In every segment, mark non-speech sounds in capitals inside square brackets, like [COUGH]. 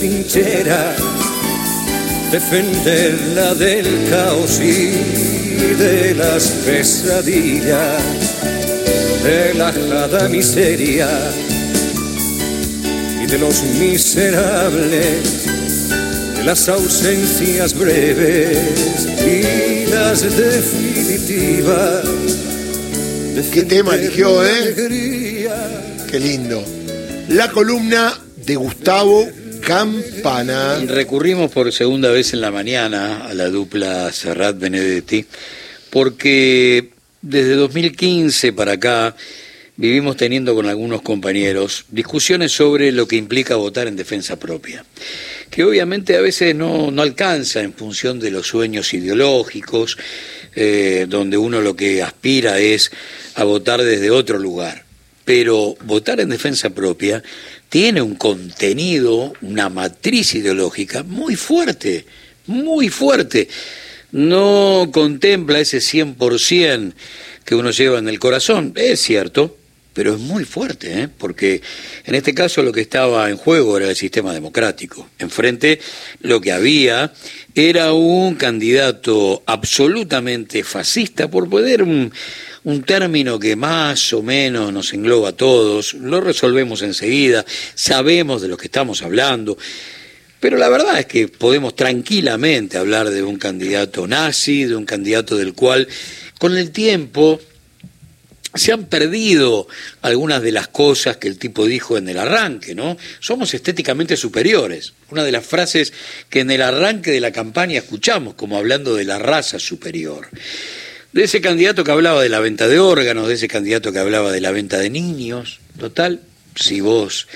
trinchera, defenderla del caos y de las pesadillas, de la jada miseria y de los miserables, de las ausencias breves y las definitivas. ¿Qué tema eligió, eh? Alegría. Qué lindo. La columna de Gustavo Campana. Recurrimos por segunda vez en la mañana a la dupla Serrat Benedetti porque desde 2015 para acá vivimos teniendo con algunos compañeros discusiones sobre lo que implica votar en defensa propia, que obviamente a veces no, no alcanza en función de los sueños ideológicos, eh, donde uno lo que aspira es a votar desde otro lugar. Pero votar en defensa propia tiene un contenido, una matriz ideológica muy fuerte, muy fuerte. No contempla ese 100% que uno lleva en el corazón, es cierto, pero es muy fuerte, ¿eh? porque en este caso lo que estaba en juego era el sistema democrático. Enfrente lo que había era un candidato absolutamente fascista, por poder un término que más o menos nos engloba a todos, lo resolvemos enseguida, sabemos de lo que estamos hablando, pero la verdad es que podemos tranquilamente hablar de un candidato nazi, de un candidato del cual con el tiempo se han perdido algunas de las cosas que el tipo dijo en el arranque, ¿no? Somos estéticamente superiores. Una de las frases que en el arranque de la campaña escuchamos, como hablando de la raza superior. De ese candidato que hablaba de la venta de órganos, de ese candidato que hablaba de la venta de niños, total, si vos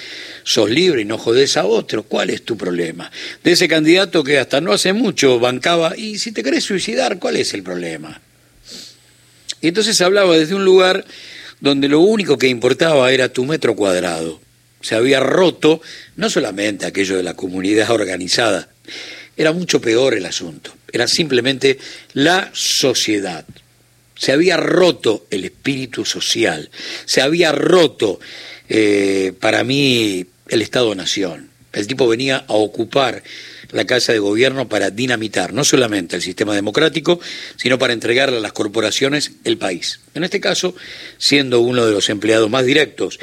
sos libre y no jodés a otro, ¿cuál es tu problema? De ese candidato que hasta no hace mucho bancaba, y si te querés suicidar, ¿cuál es el problema? Y entonces hablaba desde un lugar donde lo único que importaba era tu metro cuadrado. Se había roto no solamente aquello de la comunidad [LAUGHS] organizada, era mucho peor el asunto, era simplemente la sociedad. Se había roto el espíritu social, se había roto eh, para mí el Estado-Nación. El tipo venía a ocupar la Casa de Gobierno para dinamitar no solamente el sistema democrático, sino para entregarle a las corporaciones el país. En este caso, siendo uno de los empleados más directos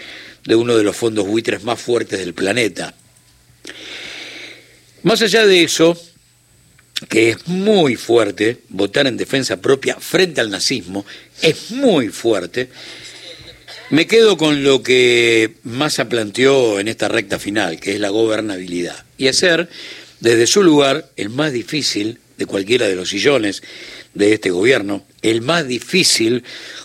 de uno de los fondos buitres más fuertes del planeta. Más allá de eso, que es muy fuerte, votar en defensa propia frente al nazismo, es muy fuerte, me quedo con lo que Massa planteó en esta recta final, que es la gobernabilidad, y hacer desde su lugar el más difícil de cualquiera de los sillones de este gobierno, el más difícil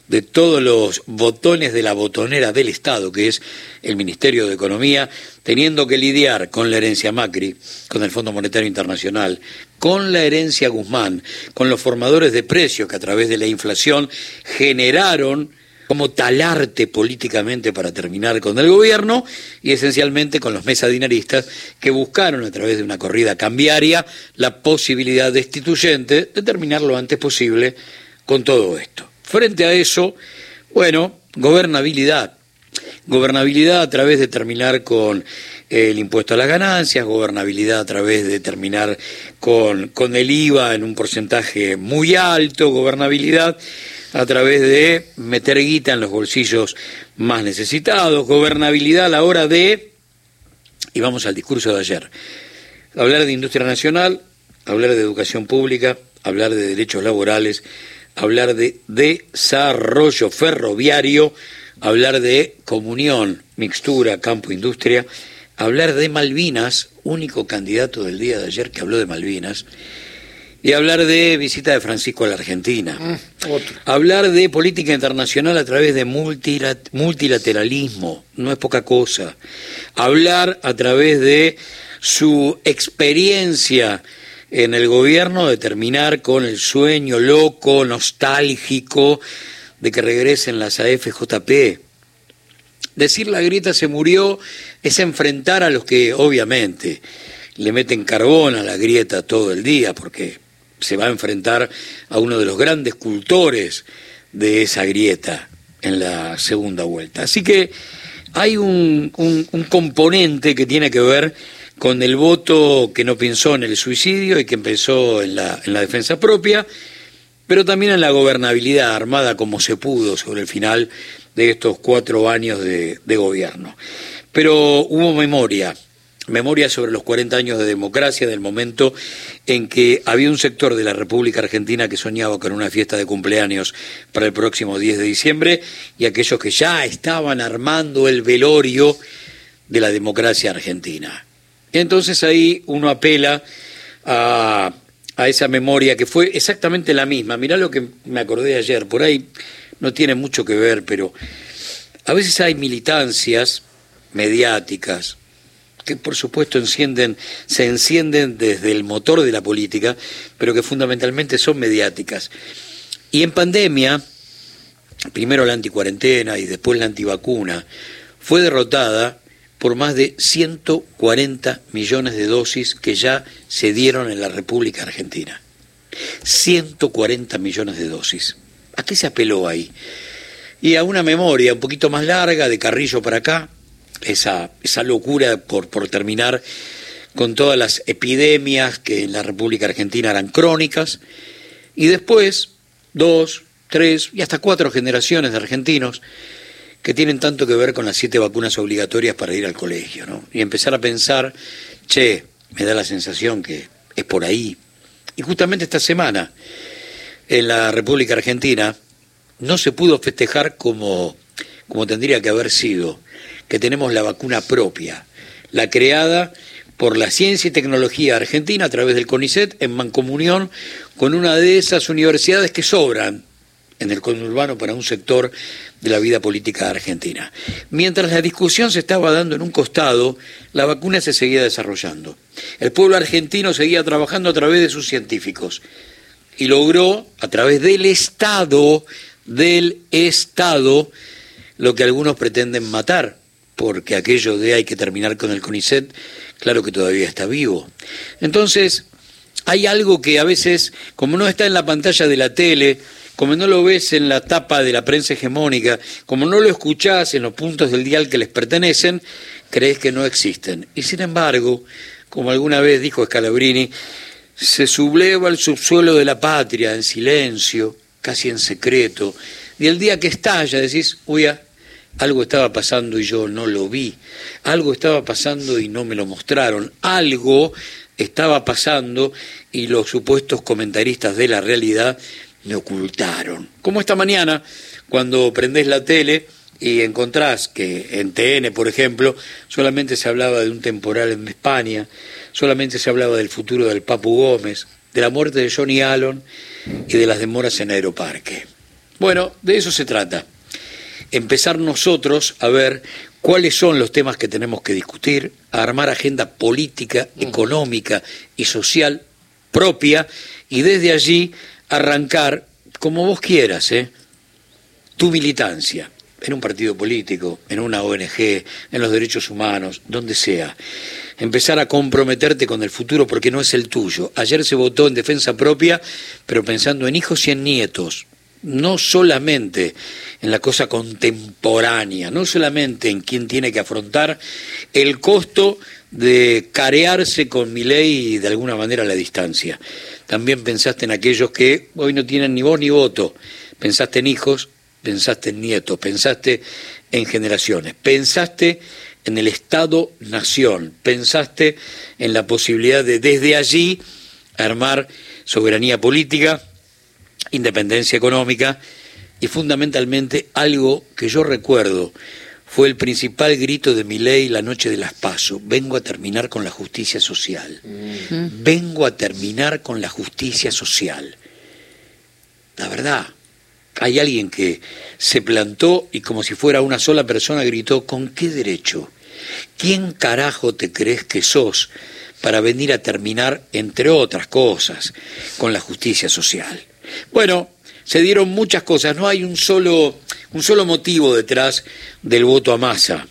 de todos los botones de la botonera del Estado, que es el Ministerio de Economía, teniendo que lidiar con la herencia Macri, con el Fondo Monetario Internacional, con la herencia Guzmán, con los formadores de precios que a través de la inflación generaron como talarte políticamente para terminar con el gobierno y esencialmente con los mesadineristas que buscaron a través de una corrida cambiaria la posibilidad destituyente de terminar lo antes posible con todo esto. Frente a eso, bueno, gobernabilidad. Gobernabilidad a través de terminar con el impuesto a las ganancias, gobernabilidad a través de terminar con, con el IVA en un porcentaje muy alto, gobernabilidad a través de meter guita en los bolsillos más necesitados, gobernabilidad a la hora de, y vamos al discurso de ayer, hablar de industria nacional, hablar de educación pública, hablar de derechos laborales, hablar de desarrollo ferroviario, hablar de comunión, mixtura, campo-industria, hablar de Malvinas, único candidato del día de ayer que habló de Malvinas, y hablar de visita de Francisco a la Argentina. Hablar de política internacional a través de multilateralismo, no es poca cosa. Hablar a través de su experiencia en el gobierno de terminar con el sueño loco, nostálgico, de que regresen las AFJP. Decir la grieta se murió es enfrentar a los que obviamente le meten carbón a la grieta todo el día, porque se va a enfrentar a uno de los grandes cultores de esa grieta en la segunda vuelta. Así que hay un, componente que tiene que ver con el voto que no pensó en el suicidio y que empezó en la, en la defensa propia, pero también en la gobernabilidad armada como se pudo sobre el final de estos cuatro años de gobierno. Pero hubo memoria, memoria sobre los 40 años de democracia, del momento en que había un sector de la República Argentina que soñaba con una fiesta de cumpleaños para el próximo 10 de diciembre y aquellos que ya estaban armando el velorio de la democracia argentina. Entonces ahí uno apela a, a esa memoria que fue exactamente la misma. Mirá lo que me acordé ayer, por ahí no tiene mucho que ver, pero a veces hay militancias mediáticas, que por supuesto encienden, se encienden desde el motor de la política, pero que fundamentalmente son mediáticas. Y en pandemia, primero la anticuarentena y después la antivacuna, fue derrotada por más de 140 millones de dosis que ya se dieron en la República Argentina. 140 millones de dosis. ¿A qué se apeló ahí? Y a una memoria un poquito más larga, de Carrillo para acá, esa, esa locura por, por terminar con todas las epidemias que en la República Argentina eran crónicas, y después dos, tres y hasta cuatro generaciones de argentinos que tienen tanto que ver con las siete vacunas obligatorias para ir al colegio, ¿no? Y empezar a pensar, che, me da la sensación que es por ahí. Y justamente esta semana, en la República Argentina, no se pudo festejar como, como tendría que haber sido que tenemos la vacuna propia, la creada por la ciencia y tecnología argentina a través del CONICET en mancomunión con una de esas universidades que sobran en el conurbano para un sector de la vida política argentina. Mientras la discusión se estaba dando en un costado, la vacuna se seguía desarrollando. El pueblo argentino seguía trabajando a través de sus científicos y logró, a través del Estado, del Estado, lo que algunos pretenden matar, porque aquello de hay que terminar con el CONICET, claro que todavía está vivo. Entonces, hay algo que a veces, como no está en la pantalla de la tele, como no lo ves en la tapa de la prensa hegemónica, como no lo escuchás en los puntos del dial que les pertenecen, crees que no existen. Y sin embargo, como alguna vez dijo Scalabrini, se subleva el subsuelo de la patria en silencio, casi en secreto, y el día que estalla decís, uy, algo estaba pasando y yo no lo vi, algo estaba pasando y no me lo mostraron, algo estaba pasando y los supuestos comentaristas de la realidad me ocultaron. Como esta mañana, cuando prendés la tele y encontrás que en TN, por ejemplo, solamente se hablaba de un temporal en España, solamente se hablaba del futuro del Papu Gómez, de la muerte de Johnny Allen y de las demoras en Aeroparque. Bueno, de eso se trata empezar nosotros a ver cuáles son los temas que tenemos que discutir, a armar agenda política, mm. económica y social propia y desde allí arrancar, como vos quieras, ¿eh? tu militancia en un partido político, en una ONG, en los derechos humanos, donde sea. Empezar a comprometerte con el futuro porque no es el tuyo. Ayer se votó en defensa propia, pero pensando en hijos y en nietos, no solamente en la cosa contemporánea, no solamente en quien tiene que afrontar el costo de carearse con mi ley y de alguna manera la distancia. También pensaste en aquellos que hoy no tienen ni voz ni voto. Pensaste en hijos, pensaste en nietos, pensaste en generaciones, pensaste en el Estado-nación, pensaste en la posibilidad de desde allí armar soberanía política, independencia económica y fundamentalmente algo que yo recuerdo fue el principal grito de mi ley la noche de las paso. Vengo a terminar con la justicia social. Vengo a terminar con la justicia social. La verdad, hay alguien que se plantó y como si fuera una sola persona gritó, ¿con qué derecho? ¿Quién carajo te crees que sos para venir a terminar, entre otras cosas, con la justicia social? Bueno, se dieron muchas cosas, no hay un solo, un solo motivo detrás del voto a masa,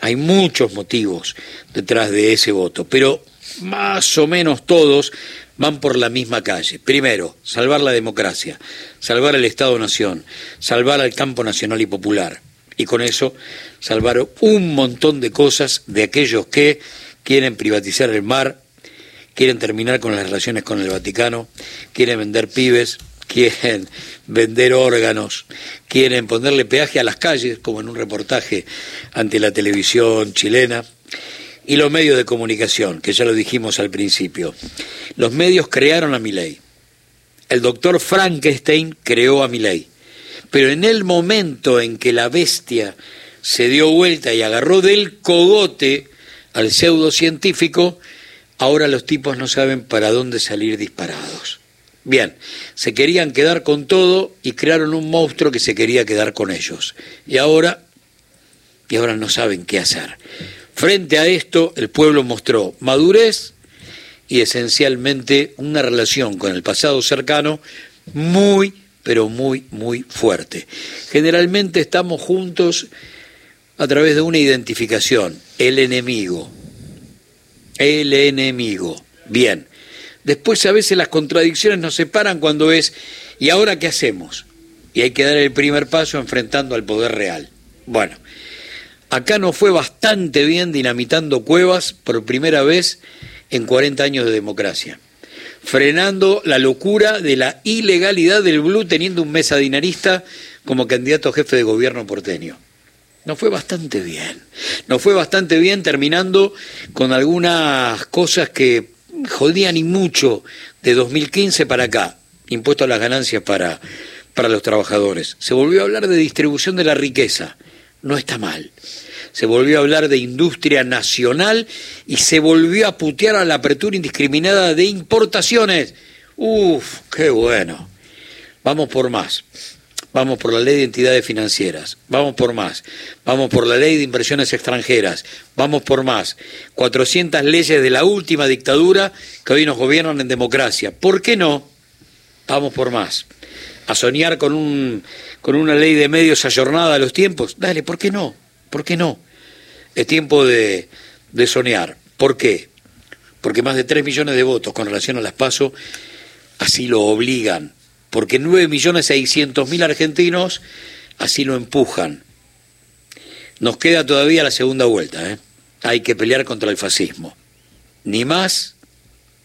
hay muchos motivos detrás de ese voto, pero más o menos todos van por la misma calle. Primero, salvar la democracia, salvar el Estado-Nación, salvar al campo nacional y popular. Y con eso salvar un montón de cosas de aquellos que quieren privatizar el mar, quieren terminar con las relaciones con el Vaticano, quieren vender pibes, quieren vender órganos, quieren ponerle peaje a las calles, como en un reportaje ante la televisión chilena, y los medios de comunicación, que ya lo dijimos al principio. Los medios crearon a Milei. El doctor Frankenstein creó a Milei. Pero en el momento en que la bestia se dio vuelta y agarró del cogote al pseudocientífico, ahora los tipos no saben para dónde salir disparados. Bien, se querían quedar con todo y crearon un monstruo que se quería quedar con ellos. Y ahora, y ahora no saben qué hacer. Frente a esto, el pueblo mostró madurez y esencialmente una relación con el pasado cercano muy, pero muy, muy fuerte. Generalmente estamos juntos a través de una identificación, el enemigo. El enemigo. Bien. Después a veces las contradicciones nos separan cuando es, ¿y ahora qué hacemos? Y hay que dar el primer paso enfrentando al poder real. Bueno, acá nos fue bastante bien dinamitando cuevas por primera vez en 40 años de democracia, frenando la locura de la ilegalidad del Blue teniendo un mesa dinarista como candidato a jefe de gobierno porteño. Nos fue bastante bien. Nos fue bastante bien terminando con algunas cosas que jodían y mucho de 2015 para acá. Impuesto a las ganancias para, para los trabajadores. Se volvió a hablar de distribución de la riqueza. No está mal. Se volvió a hablar de industria nacional y se volvió a putear a la apertura indiscriminada de importaciones. Uf, qué bueno. Vamos por más vamos por la ley de entidades financieras, vamos por más, vamos por la ley de inversiones extranjeras, vamos por más. 400 leyes de la última dictadura que hoy nos gobiernan en democracia. ¿Por qué no? Vamos por más. A soñar con, un, con una ley de medios ayornada a los tiempos. Dale, ¿por qué no? ¿Por qué no? Es tiempo de, de soñar. ¿Por qué? Porque más de 3 millones de votos con relación a las PASO así lo obligan porque 9.600.000 argentinos así lo empujan. Nos queda todavía la segunda vuelta, ¿eh? hay que pelear contra el fascismo, ni más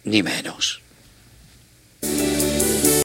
ni menos.